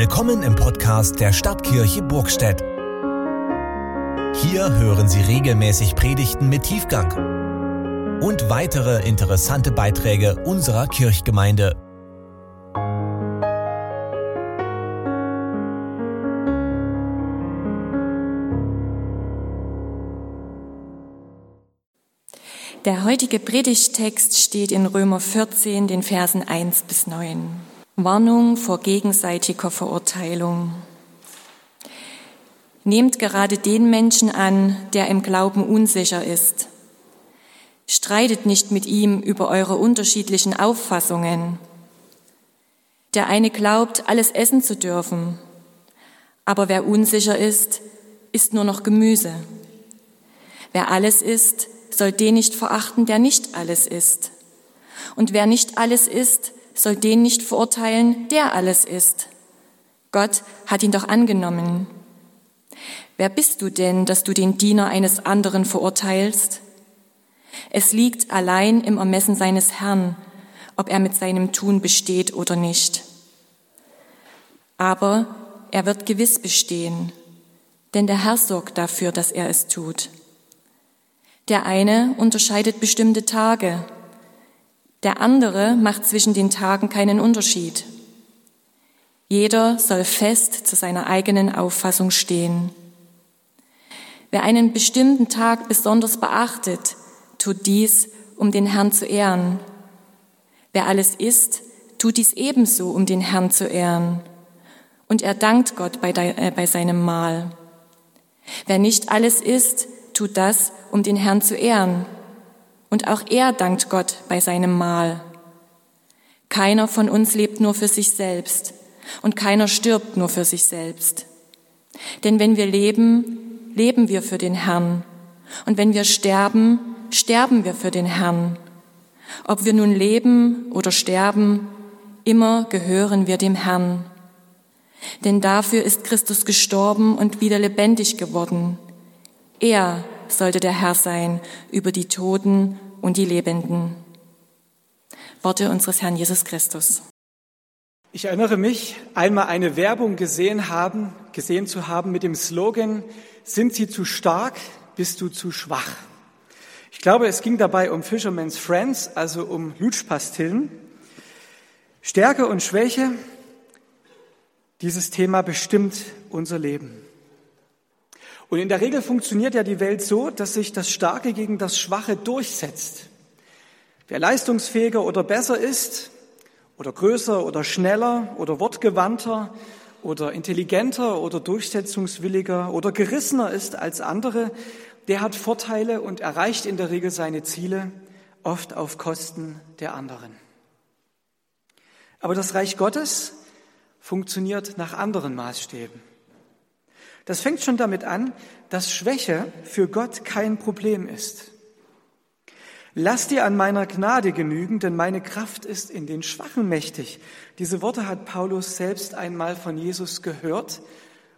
Willkommen im Podcast der Stadtkirche Burgstedt. Hier hören Sie regelmäßig Predigten mit Tiefgang und weitere interessante Beiträge unserer Kirchgemeinde. Der heutige Predigttext steht in Römer 14, den Versen 1 bis 9. Warnung vor gegenseitiger Verurteilung. Nehmt gerade den Menschen an, der im Glauben unsicher ist. Streitet nicht mit ihm über eure unterschiedlichen Auffassungen. Der eine glaubt, alles essen zu dürfen, aber wer unsicher ist, isst nur noch Gemüse. Wer alles isst, soll den nicht verachten, der nicht alles isst. Und wer nicht alles isst, soll den nicht verurteilen, der alles ist. Gott hat ihn doch angenommen. Wer bist du denn, dass du den Diener eines anderen verurteilst? Es liegt allein im Ermessen seines Herrn, ob er mit seinem Tun besteht oder nicht. Aber er wird gewiss bestehen, denn der Herr sorgt dafür, dass er es tut. Der eine unterscheidet bestimmte Tage, der andere macht zwischen den Tagen keinen Unterschied. Jeder soll fest zu seiner eigenen Auffassung stehen. Wer einen bestimmten Tag besonders beachtet, tut dies, um den Herrn zu ehren. Wer alles isst, tut dies ebenso, um den Herrn zu ehren. Und er dankt Gott bei, de, äh, bei seinem Mahl. Wer nicht alles isst, tut das, um den Herrn zu ehren und auch er dankt Gott bei seinem Mahl. Keiner von uns lebt nur für sich selbst und keiner stirbt nur für sich selbst. Denn wenn wir leben, leben wir für den Herrn. Und wenn wir sterben, sterben wir für den Herrn. Ob wir nun leben oder sterben, immer gehören wir dem Herrn. Denn dafür ist Christus gestorben und wieder lebendig geworden. Er sollte der Herr sein über die Toten und die Lebenden. Worte unseres Herrn Jesus Christus. Ich erinnere mich, einmal eine Werbung gesehen haben, gesehen zu haben mit dem Slogan, sind Sie zu stark, bist du zu schwach. Ich glaube, es ging dabei um Fisherman's Friends, also um Lutschpastillen. Stärke und Schwäche, dieses Thema bestimmt unser Leben. Und in der Regel funktioniert ja die Welt so, dass sich das Starke gegen das Schwache durchsetzt. Wer leistungsfähiger oder besser ist, oder größer oder schneller oder wortgewandter oder intelligenter oder durchsetzungswilliger oder gerissener ist als andere, der hat Vorteile und erreicht in der Regel seine Ziele, oft auf Kosten der anderen. Aber das Reich Gottes funktioniert nach anderen Maßstäben. Das fängt schon damit an, dass Schwäche für Gott kein Problem ist. Lass dir an meiner Gnade genügen, denn meine Kraft ist in den Schwachen mächtig. Diese Worte hat Paulus selbst einmal von Jesus gehört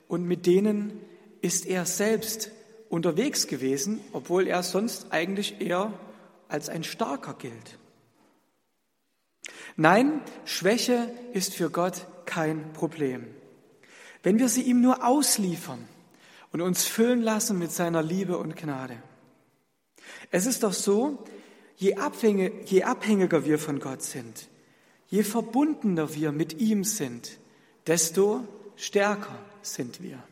und mit denen ist er selbst unterwegs gewesen, obwohl er sonst eigentlich eher als ein Starker gilt. Nein, Schwäche ist für Gott kein Problem wenn wir sie ihm nur ausliefern und uns füllen lassen mit seiner Liebe und Gnade. Es ist doch so, je, abhängig, je abhängiger wir von Gott sind, je verbundener wir mit ihm sind, desto stärker sind wir.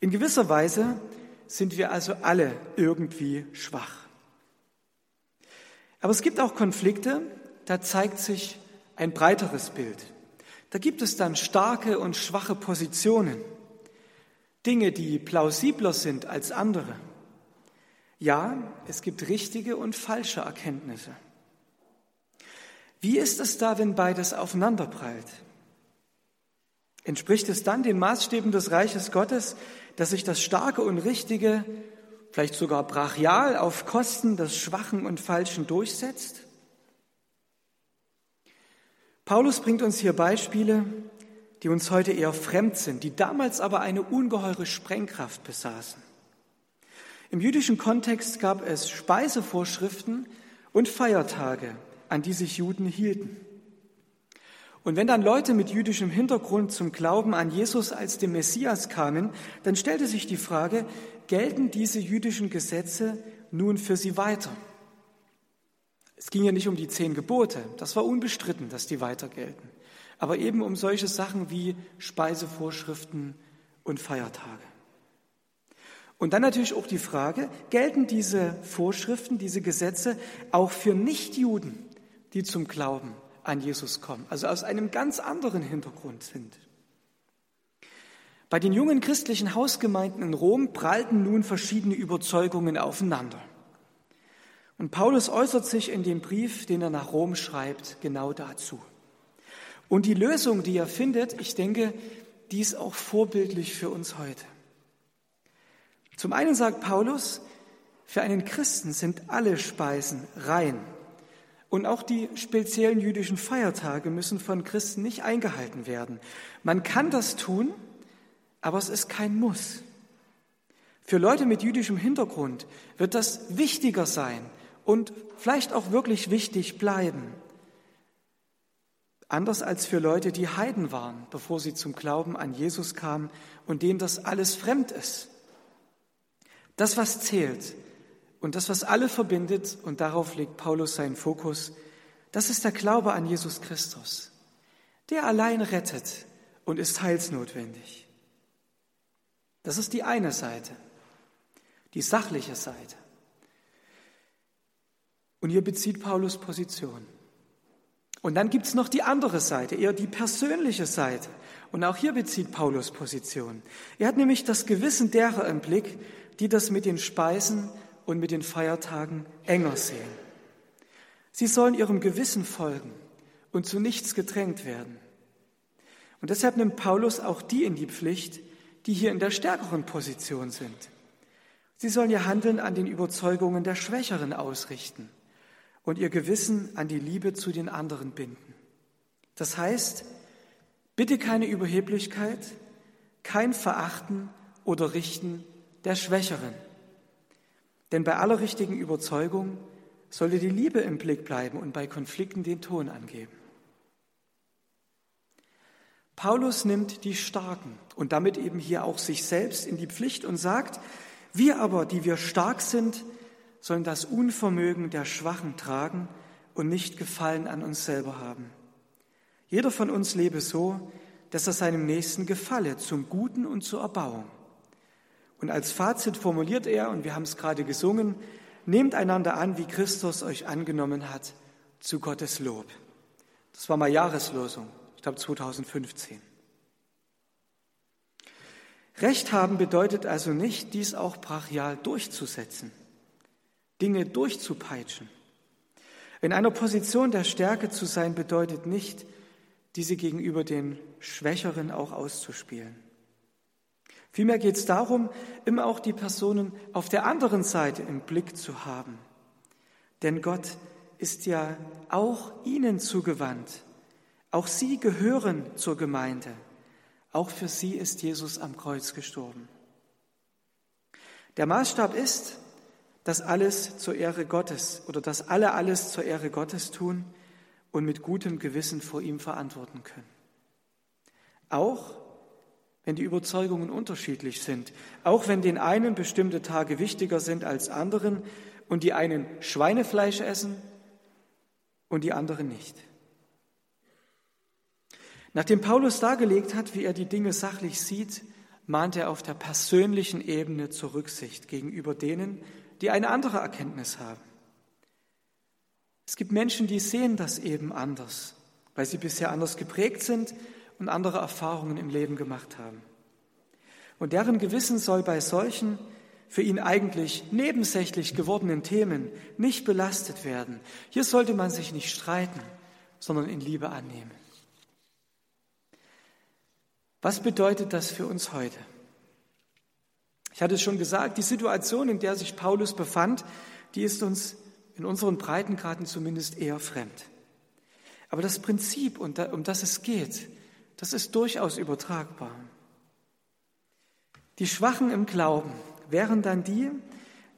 In gewisser Weise sind wir also alle irgendwie schwach. Aber es gibt auch Konflikte, da zeigt sich ein breiteres Bild. Da gibt es dann starke und schwache Positionen, Dinge, die plausibler sind als andere. Ja, es gibt richtige und falsche Erkenntnisse. Wie ist es da, wenn beides aufeinanderprallt? Entspricht es dann den Maßstäben des Reiches Gottes, dass sich das Starke und Richtige, vielleicht sogar brachial auf Kosten des Schwachen und Falschen durchsetzt? Paulus bringt uns hier Beispiele, die uns heute eher fremd sind, die damals aber eine ungeheure Sprengkraft besaßen. Im jüdischen Kontext gab es Speisevorschriften und Feiertage, an die sich Juden hielten. Und wenn dann Leute mit jüdischem Hintergrund zum Glauben an Jesus als den Messias kamen, dann stellte sich die Frage, gelten diese jüdischen Gesetze nun für sie weiter? Es ging ja nicht um die zehn Gebote, das war unbestritten, dass die weiter gelten, aber eben um solche Sachen wie Speisevorschriften und Feiertage. Und dann natürlich auch die Frage, gelten diese Vorschriften, diese Gesetze auch für Nichtjuden, die zum Glauben an Jesus kommen, also aus einem ganz anderen Hintergrund sind? Bei den jungen christlichen Hausgemeinden in Rom prallten nun verschiedene Überzeugungen aufeinander. Und Paulus äußert sich in dem Brief, den er nach Rom schreibt, genau dazu. Und die Lösung, die er findet, ich denke, die ist auch vorbildlich für uns heute. Zum einen sagt Paulus, für einen Christen sind alle Speisen rein. Und auch die speziellen jüdischen Feiertage müssen von Christen nicht eingehalten werden. Man kann das tun, aber es ist kein Muss. Für Leute mit jüdischem Hintergrund wird das wichtiger sein und vielleicht auch wirklich wichtig bleiben. Anders als für Leute, die Heiden waren, bevor sie zum Glauben an Jesus kamen und denen das alles fremd ist. Das, was zählt und das, was alle verbindet, und darauf legt Paulus seinen Fokus, das ist der Glaube an Jesus Christus. Der allein rettet und ist heilsnotwendig. Das ist die eine Seite, die sachliche Seite. Und hier bezieht Paulus Position. Und dann gibt's noch die andere Seite, eher die persönliche Seite. Und auch hier bezieht Paulus Position. Er hat nämlich das Gewissen derer im Blick, die das mit den Speisen und mit den Feiertagen enger sehen. Sie sollen ihrem Gewissen folgen und zu nichts gedrängt werden. Und deshalb nimmt Paulus auch die in die Pflicht, die hier in der stärkeren Position sind. Sie sollen ihr Handeln an den Überzeugungen der Schwächeren ausrichten und ihr Gewissen an die Liebe zu den anderen binden. Das heißt, bitte keine Überheblichkeit, kein Verachten oder Richten der Schwächeren. Denn bei aller richtigen Überzeugung sollte die Liebe im Blick bleiben und bei Konflikten den Ton angeben. Paulus nimmt die Starken und damit eben hier auch sich selbst in die Pflicht und sagt, wir aber, die wir stark sind, sollen das Unvermögen der Schwachen tragen und nicht Gefallen an uns selber haben. Jeder von uns lebe so, dass er seinem Nächsten gefalle, zum Guten und zur Erbauung. Und als Fazit formuliert er, und wir haben es gerade gesungen, nehmt einander an, wie Christus euch angenommen hat, zu Gottes Lob. Das war mal Jahreslosung, ich glaube 2015. Recht haben bedeutet also nicht, dies auch brachial durchzusetzen. Dinge durchzupeitschen. In einer Position der Stärke zu sein bedeutet nicht, diese gegenüber den Schwächeren auch auszuspielen. Vielmehr geht es darum, immer auch die Personen auf der anderen Seite im Blick zu haben. Denn Gott ist ja auch ihnen zugewandt. Auch sie gehören zur Gemeinde. Auch für sie ist Jesus am Kreuz gestorben. Der Maßstab ist, dass alles zur Ehre Gottes oder dass alle alles zur Ehre Gottes tun und mit gutem Gewissen vor ihm verantworten können. Auch wenn die Überzeugungen unterschiedlich sind, auch wenn den einen bestimmte Tage wichtiger sind als anderen und die einen Schweinefleisch essen und die anderen nicht. Nachdem Paulus dargelegt hat, wie er die Dinge sachlich sieht, mahnt er auf der persönlichen Ebene zur Rücksicht gegenüber denen, die eine andere Erkenntnis haben. Es gibt Menschen, die sehen das eben anders, weil sie bisher anders geprägt sind und andere Erfahrungen im Leben gemacht haben. Und deren Gewissen soll bei solchen für ihn eigentlich nebensächlich gewordenen Themen nicht belastet werden. Hier sollte man sich nicht streiten, sondern in Liebe annehmen. Was bedeutet das für uns heute? Ich hatte es schon gesagt, die Situation, in der sich Paulus befand, die ist uns in unseren Breitengraden zumindest eher fremd. Aber das Prinzip, um das es geht, das ist durchaus übertragbar. Die Schwachen im Glauben wären dann die,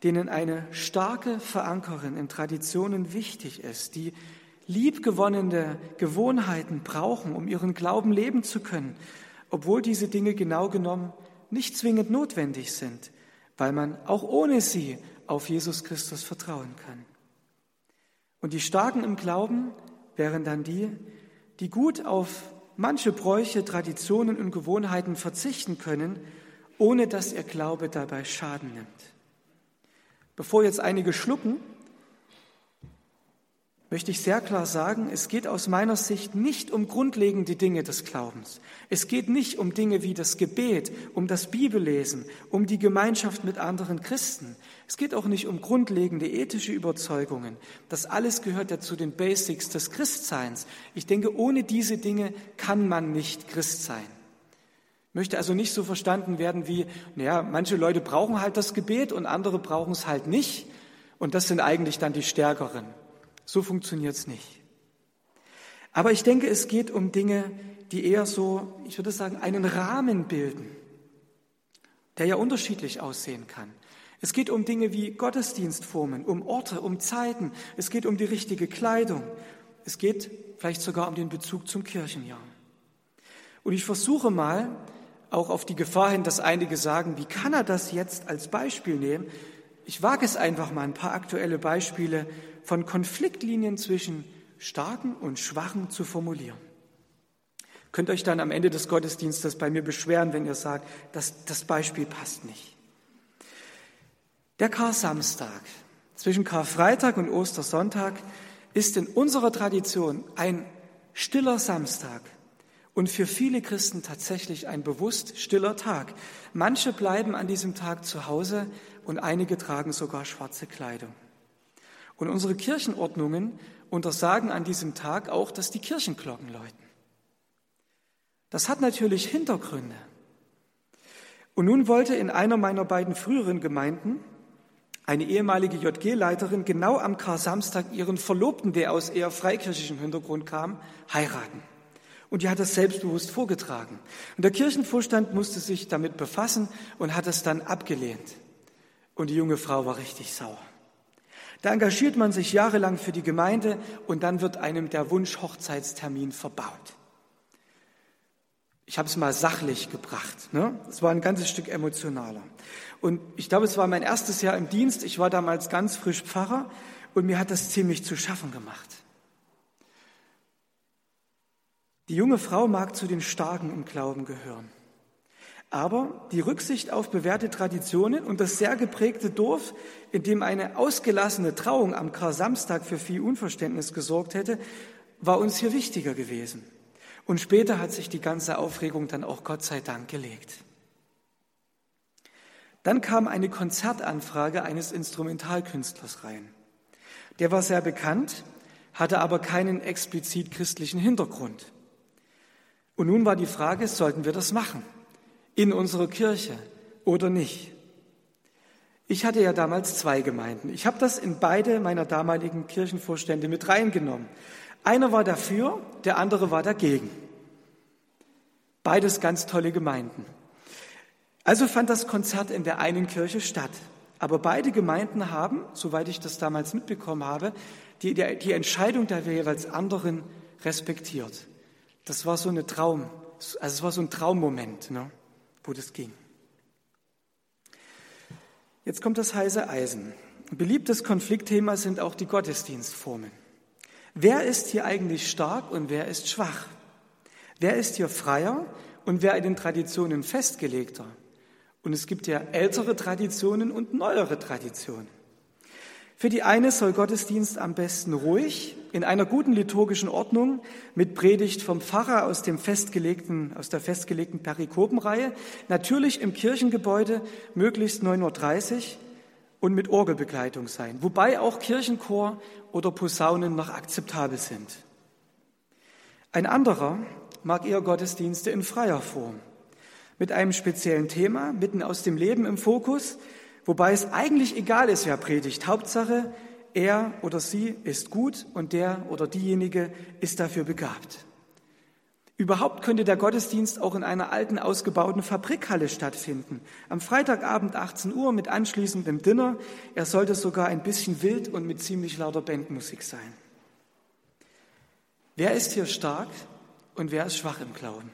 denen eine starke Verankerung in Traditionen wichtig ist, die liebgewonnene Gewohnheiten brauchen, um ihren Glauben leben zu können, obwohl diese Dinge genau genommen nicht zwingend notwendig sind, weil man auch ohne sie auf Jesus Christus vertrauen kann. Und die Starken im Glauben wären dann die, die gut auf manche Bräuche, Traditionen und Gewohnheiten verzichten können, ohne dass ihr Glaube dabei Schaden nimmt. Bevor jetzt einige schlucken, möchte ich sehr klar sagen, es geht aus meiner Sicht nicht um grundlegende Dinge des Glaubens. Es geht nicht um Dinge wie das Gebet, um das Bibellesen, um die Gemeinschaft mit anderen Christen. Es geht auch nicht um grundlegende ethische Überzeugungen. Das alles gehört ja zu den Basics des Christseins. Ich denke, ohne diese Dinge kann man nicht Christ sein. Ich möchte also nicht so verstanden werden wie, naja, manche Leute brauchen halt das Gebet und andere brauchen es halt nicht. Und das sind eigentlich dann die Stärkeren. So funktioniert es nicht. Aber ich denke, es geht um Dinge, die eher so, ich würde sagen, einen Rahmen bilden, der ja unterschiedlich aussehen kann. Es geht um Dinge wie Gottesdienstformen, um Orte, um Zeiten. Es geht um die richtige Kleidung. Es geht vielleicht sogar um den Bezug zum Kirchenjahr. Und ich versuche mal, auch auf die Gefahr hin, dass einige sagen, wie kann er das jetzt als Beispiel nehmen? Ich wage es einfach mal, ein paar aktuelle Beispiele von Konfliktlinien zwischen Starken und Schwachen zu formulieren. Könnt euch dann am Ende des Gottesdienstes bei mir beschweren, wenn ihr sagt, dass das Beispiel passt nicht. Der Kar-Samstag zwischen Karfreitag und Ostersonntag ist in unserer Tradition ein stiller Samstag und für viele Christen tatsächlich ein bewusst stiller Tag. Manche bleiben an diesem Tag zu Hause und einige tragen sogar schwarze Kleidung. Und unsere Kirchenordnungen untersagen an diesem Tag auch, dass die Kirchenglocken läuten. Das hat natürlich Hintergründe. Und nun wollte in einer meiner beiden früheren Gemeinden eine ehemalige JG-Leiterin genau am Kar-Samstag ihren Verlobten, der aus eher freikirchlichem Hintergrund kam, heiraten. Und die hat das selbstbewusst vorgetragen. Und der Kirchenvorstand musste sich damit befassen und hat es dann abgelehnt. Und die junge Frau war richtig sauer. Da engagiert man sich jahrelang für die Gemeinde und dann wird einem der Wunsch Hochzeitstermin verbaut. Ich habe es mal sachlich gebracht. Ne? Es war ein ganzes Stück emotionaler. Und ich glaube, es war mein erstes Jahr im Dienst. Ich war damals ganz frisch Pfarrer und mir hat das ziemlich zu schaffen gemacht. Die junge Frau mag zu den Starken im Glauben gehören. Aber die Rücksicht auf bewährte Traditionen und das sehr geprägte Dorf, in dem eine ausgelassene Trauung am Kar-Samstag für viel Unverständnis gesorgt hätte, war uns hier wichtiger gewesen. Und später hat sich die ganze Aufregung dann auch Gott sei Dank gelegt. Dann kam eine Konzertanfrage eines Instrumentalkünstlers rein. Der war sehr bekannt, hatte aber keinen explizit christlichen Hintergrund. Und nun war die Frage, sollten wir das machen? In unserer Kirche oder nicht. Ich hatte ja damals zwei Gemeinden. Ich habe das in beide meiner damaligen Kirchenvorstände mit reingenommen. Einer war dafür, der andere war dagegen. Beides ganz tolle Gemeinden. Also fand das Konzert in der einen Kirche statt. Aber beide Gemeinden haben, soweit ich das damals mitbekommen habe, die, die, die Entscheidung der jeweils anderen respektiert. Das war so eine Traum, also es war so ein Traummoment. Ne? Wo das ging. Jetzt kommt das heiße Eisen. Beliebtes Konfliktthema sind auch die Gottesdienstformen. Wer ist hier eigentlich stark und wer ist schwach? Wer ist hier freier und wer in den Traditionen festgelegter? Und es gibt ja ältere Traditionen und neuere Traditionen. Für die eine soll Gottesdienst am besten ruhig, in einer guten liturgischen Ordnung, mit Predigt vom Pfarrer aus, dem festgelegten, aus der festgelegten Perikopenreihe, natürlich im Kirchengebäude, möglichst 9.30 Uhr und mit Orgelbegleitung sein, wobei auch Kirchenchor oder Posaunen noch akzeptabel sind. Ein anderer mag eher Gottesdienste in freier Form, mit einem speziellen Thema, mitten aus dem Leben im Fokus, Wobei es eigentlich egal ist, wer predigt. Hauptsache, er oder sie ist gut und der oder diejenige ist dafür begabt. Überhaupt könnte der Gottesdienst auch in einer alten, ausgebauten Fabrikhalle stattfinden. Am Freitagabend 18 Uhr mit anschließendem Dinner. Er sollte sogar ein bisschen wild und mit ziemlich lauter Bandmusik sein. Wer ist hier stark und wer ist schwach im Glauben?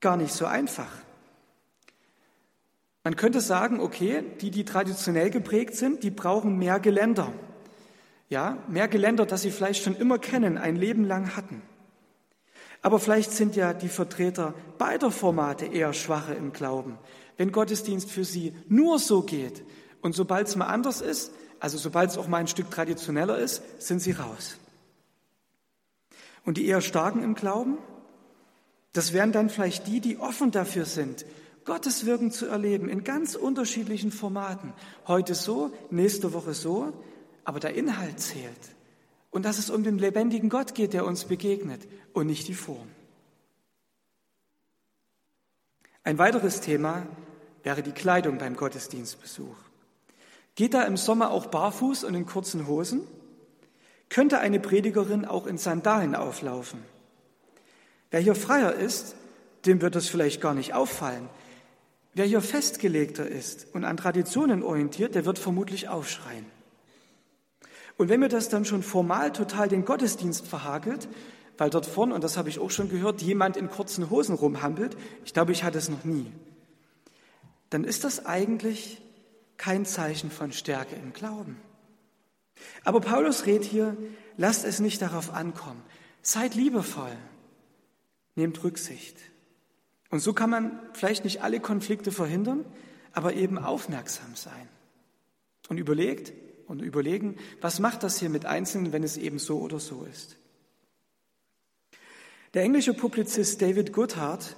Gar nicht so einfach. Man könnte sagen, okay, die, die traditionell geprägt sind, die brauchen mehr Geländer. Ja, mehr Geländer, das sie vielleicht schon immer kennen, ein Leben lang hatten. Aber vielleicht sind ja die Vertreter beider Formate eher schwache im Glauben, wenn Gottesdienst für sie nur so geht. Und sobald es mal anders ist, also sobald es auch mal ein Stück traditioneller ist, sind sie raus. Und die eher starken im Glauben, das wären dann vielleicht die, die offen dafür sind, Gottes Wirken zu erleben in ganz unterschiedlichen Formaten. Heute so, nächste Woche so, aber der Inhalt zählt. Und dass es um den lebendigen Gott geht, der uns begegnet und nicht die Form. Ein weiteres Thema wäre die Kleidung beim Gottesdienstbesuch. Geht da im Sommer auch barfuß und in kurzen Hosen? Könnte eine Predigerin auch in Sandalen auflaufen? Wer hier freier ist, dem wird es vielleicht gar nicht auffallen. Wer hier festgelegter ist und an Traditionen orientiert, der wird vermutlich aufschreien. Und wenn mir das dann schon formal total den Gottesdienst verhagelt, weil dort vorn, und das habe ich auch schon gehört, jemand in kurzen Hosen rumhampelt, ich glaube, ich hatte es noch nie, dann ist das eigentlich kein Zeichen von Stärke im Glauben. Aber Paulus rät hier, lasst es nicht darauf ankommen. Seid liebevoll. Nehmt Rücksicht. Und so kann man vielleicht nicht alle Konflikte verhindern, aber eben aufmerksam sein. Und überlegt und überlegen, was macht das hier mit Einzelnen, wenn es eben so oder so ist. Der englische Publizist David Goodhart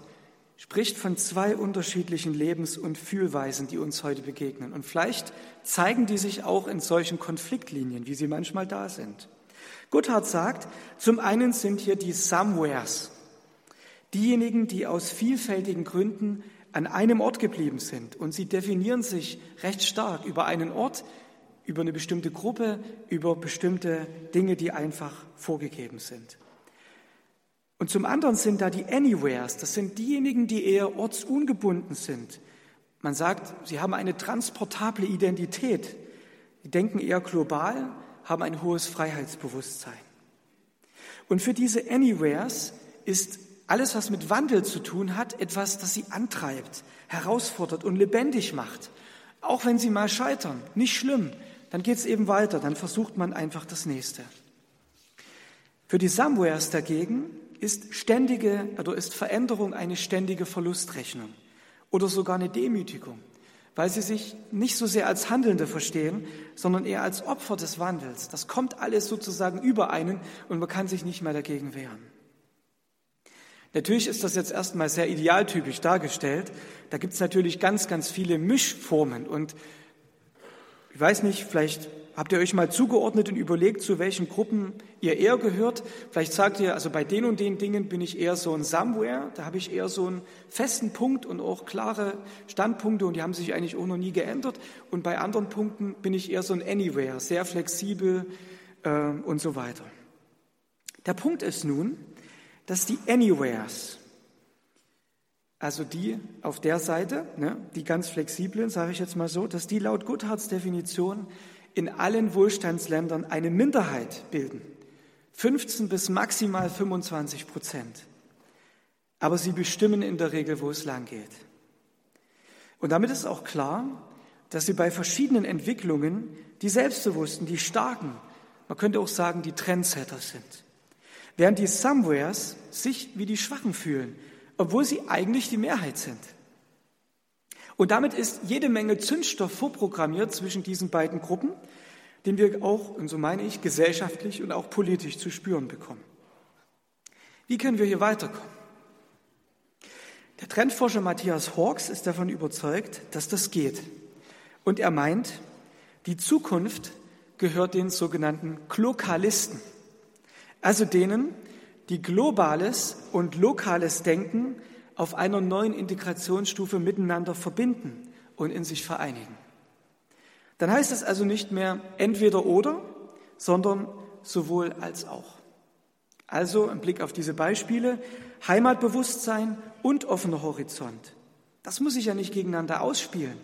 spricht von zwei unterschiedlichen Lebens- und Fühlweisen, die uns heute begegnen. Und vielleicht zeigen die sich auch in solchen Konfliktlinien, wie sie manchmal da sind. Goodhart sagt, zum einen sind hier die Somewheres, Diejenigen, die aus vielfältigen Gründen an einem Ort geblieben sind und sie definieren sich recht stark über einen Ort, über eine bestimmte Gruppe, über bestimmte Dinge, die einfach vorgegeben sind. Und zum anderen sind da die Anywheres, das sind diejenigen, die eher ortsungebunden sind. Man sagt, sie haben eine transportable Identität. Die denken eher global, haben ein hohes Freiheitsbewusstsein. Und für diese Anywheres ist alles, was mit Wandel zu tun hat, etwas, das sie antreibt, herausfordert und lebendig macht. Auch wenn sie mal scheitern, nicht schlimm, dann geht es eben weiter, dann versucht man einfach das Nächste. Für die Somewheres dagegen ist ständige oder ist Veränderung eine ständige Verlustrechnung oder sogar eine Demütigung, weil sie sich nicht so sehr als Handelnde verstehen, sondern eher als Opfer des Wandels. Das kommt alles sozusagen über einen und man kann sich nicht mehr dagegen wehren. Natürlich ist das jetzt erstmal sehr idealtypisch dargestellt. Da gibt es natürlich ganz, ganz viele Mischformen. Und ich weiß nicht, vielleicht habt ihr euch mal zugeordnet und überlegt, zu welchen Gruppen ihr eher gehört. Vielleicht sagt ihr, also bei den und den Dingen bin ich eher so ein Somewhere. Da habe ich eher so einen festen Punkt und auch klare Standpunkte und die haben sich eigentlich auch noch nie geändert. Und bei anderen Punkten bin ich eher so ein Anywhere, sehr flexibel äh, und so weiter. Der Punkt ist nun, dass die Anywheres, also die auf der Seite, ne, die ganz flexiblen, sage ich jetzt mal so, dass die laut Goodharts Definition in allen Wohlstandsländern eine Minderheit bilden. 15 bis maximal 25 Prozent. Aber sie bestimmen in der Regel, wo es lang geht. Und damit ist auch klar, dass sie bei verschiedenen Entwicklungen die Selbstbewussten, die Starken, man könnte auch sagen, die Trendsetter sind während die Somewheres sich wie die Schwachen fühlen, obwohl sie eigentlich die Mehrheit sind. Und damit ist jede Menge Zündstoff vorprogrammiert zwischen diesen beiden Gruppen, den wir auch, und so meine ich, gesellschaftlich und auch politisch zu spüren bekommen. Wie können wir hier weiterkommen? Der Trendforscher Matthias Hawks ist davon überzeugt, dass das geht. Und er meint, die Zukunft gehört den sogenannten Glokalisten. Also denen, die globales und lokales Denken auf einer neuen Integrationsstufe miteinander verbinden und in sich vereinigen. Dann heißt es also nicht mehr entweder oder, sondern sowohl als auch. Also im Blick auf diese Beispiele, Heimatbewusstsein und offener Horizont. Das muss sich ja nicht gegeneinander ausspielen.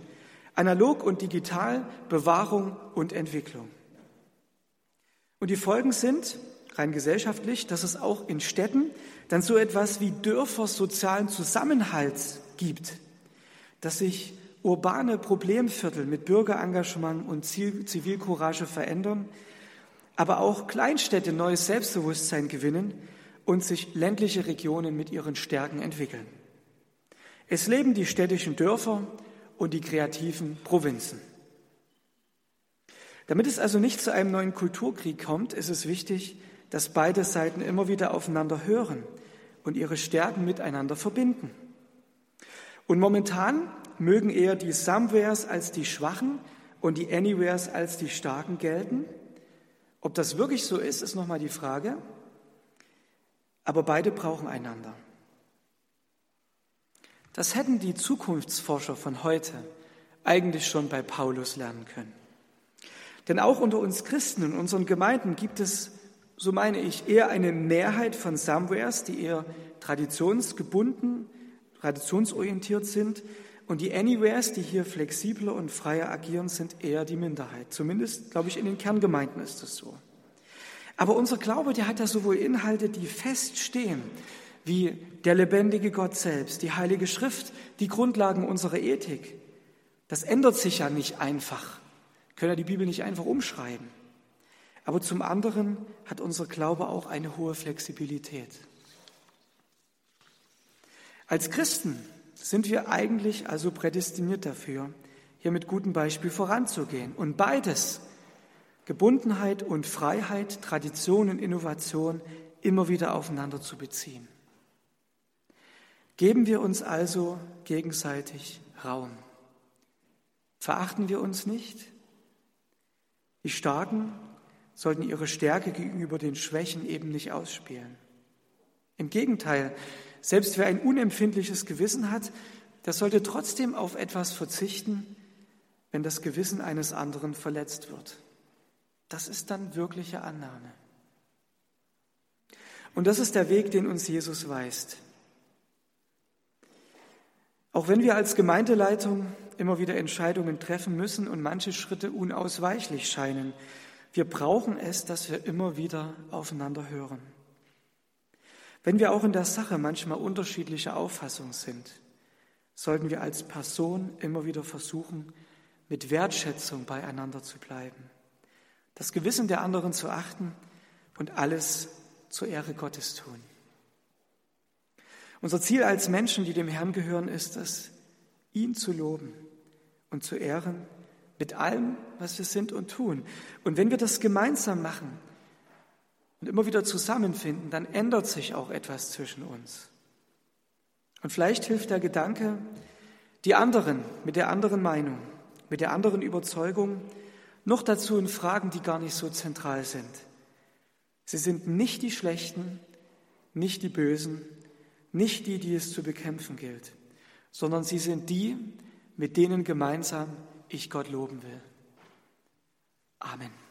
Analog und digital, Bewahrung und Entwicklung. Und die Folgen sind, rein gesellschaftlich, dass es auch in Städten dann so etwas wie Dörfer sozialen Zusammenhalts gibt, dass sich urbane Problemviertel mit Bürgerengagement und Zivilcourage verändern, aber auch Kleinstädte neues Selbstbewusstsein gewinnen und sich ländliche Regionen mit ihren Stärken entwickeln. Es leben die städtischen Dörfer und die kreativen Provinzen. Damit es also nicht zu einem neuen Kulturkrieg kommt, ist es wichtig, dass beide Seiten immer wieder aufeinander hören und ihre Stärken miteinander verbinden. Und momentan mögen eher die Somewheres als die Schwachen und die Anywheres als die Starken gelten. Ob das wirklich so ist, ist nochmal die Frage. Aber beide brauchen einander. Das hätten die Zukunftsforscher von heute eigentlich schon bei Paulus lernen können. Denn auch unter uns Christen in unseren Gemeinden gibt es, so meine ich, eher eine Mehrheit von Somewheres, die eher traditionsgebunden, traditionsorientiert sind. Und die Anywheres, die hier flexibler und freier agieren, sind eher die Minderheit. Zumindest, glaube ich, in den Kerngemeinden ist es so. Aber unser Glaube, der hat ja sowohl Inhalte, die feststehen, wie der lebendige Gott selbst, die Heilige Schrift, die Grundlagen unserer Ethik. Das ändert sich ja nicht einfach. Können ja die Bibel nicht einfach umschreiben. Aber zum anderen hat unser Glaube auch eine hohe Flexibilität. Als Christen sind wir eigentlich also prädestiniert dafür, hier mit gutem Beispiel voranzugehen. Und beides, Gebundenheit und Freiheit, Tradition und Innovation, immer wieder aufeinander zu beziehen. Geben wir uns also gegenseitig Raum. Verachten wir uns nicht? Die Starken sollten ihre Stärke gegenüber den Schwächen eben nicht ausspielen. Im Gegenteil, selbst wer ein unempfindliches Gewissen hat, der sollte trotzdem auf etwas verzichten, wenn das Gewissen eines anderen verletzt wird. Das ist dann wirkliche Annahme. Und das ist der Weg, den uns Jesus weist. Auch wenn wir als Gemeindeleitung immer wieder Entscheidungen treffen müssen und manche Schritte unausweichlich scheinen, wir brauchen es, dass wir immer wieder aufeinander hören. Wenn wir auch in der Sache manchmal unterschiedlicher Auffassung sind, sollten wir als Person immer wieder versuchen, mit Wertschätzung beieinander zu bleiben, das Gewissen der anderen zu achten und alles zur Ehre Gottes tun. Unser Ziel als Menschen, die dem Herrn gehören, ist es, ihn zu loben und zu ehren mit allem, was wir sind und tun. Und wenn wir das gemeinsam machen und immer wieder zusammenfinden, dann ändert sich auch etwas zwischen uns. Und vielleicht hilft der Gedanke, die anderen mit der anderen Meinung, mit der anderen Überzeugung, noch dazu in Fragen, die gar nicht so zentral sind. Sie sind nicht die Schlechten, nicht die Bösen, nicht die, die es zu bekämpfen gilt, sondern sie sind die, mit denen gemeinsam ich Gott loben will. Amen.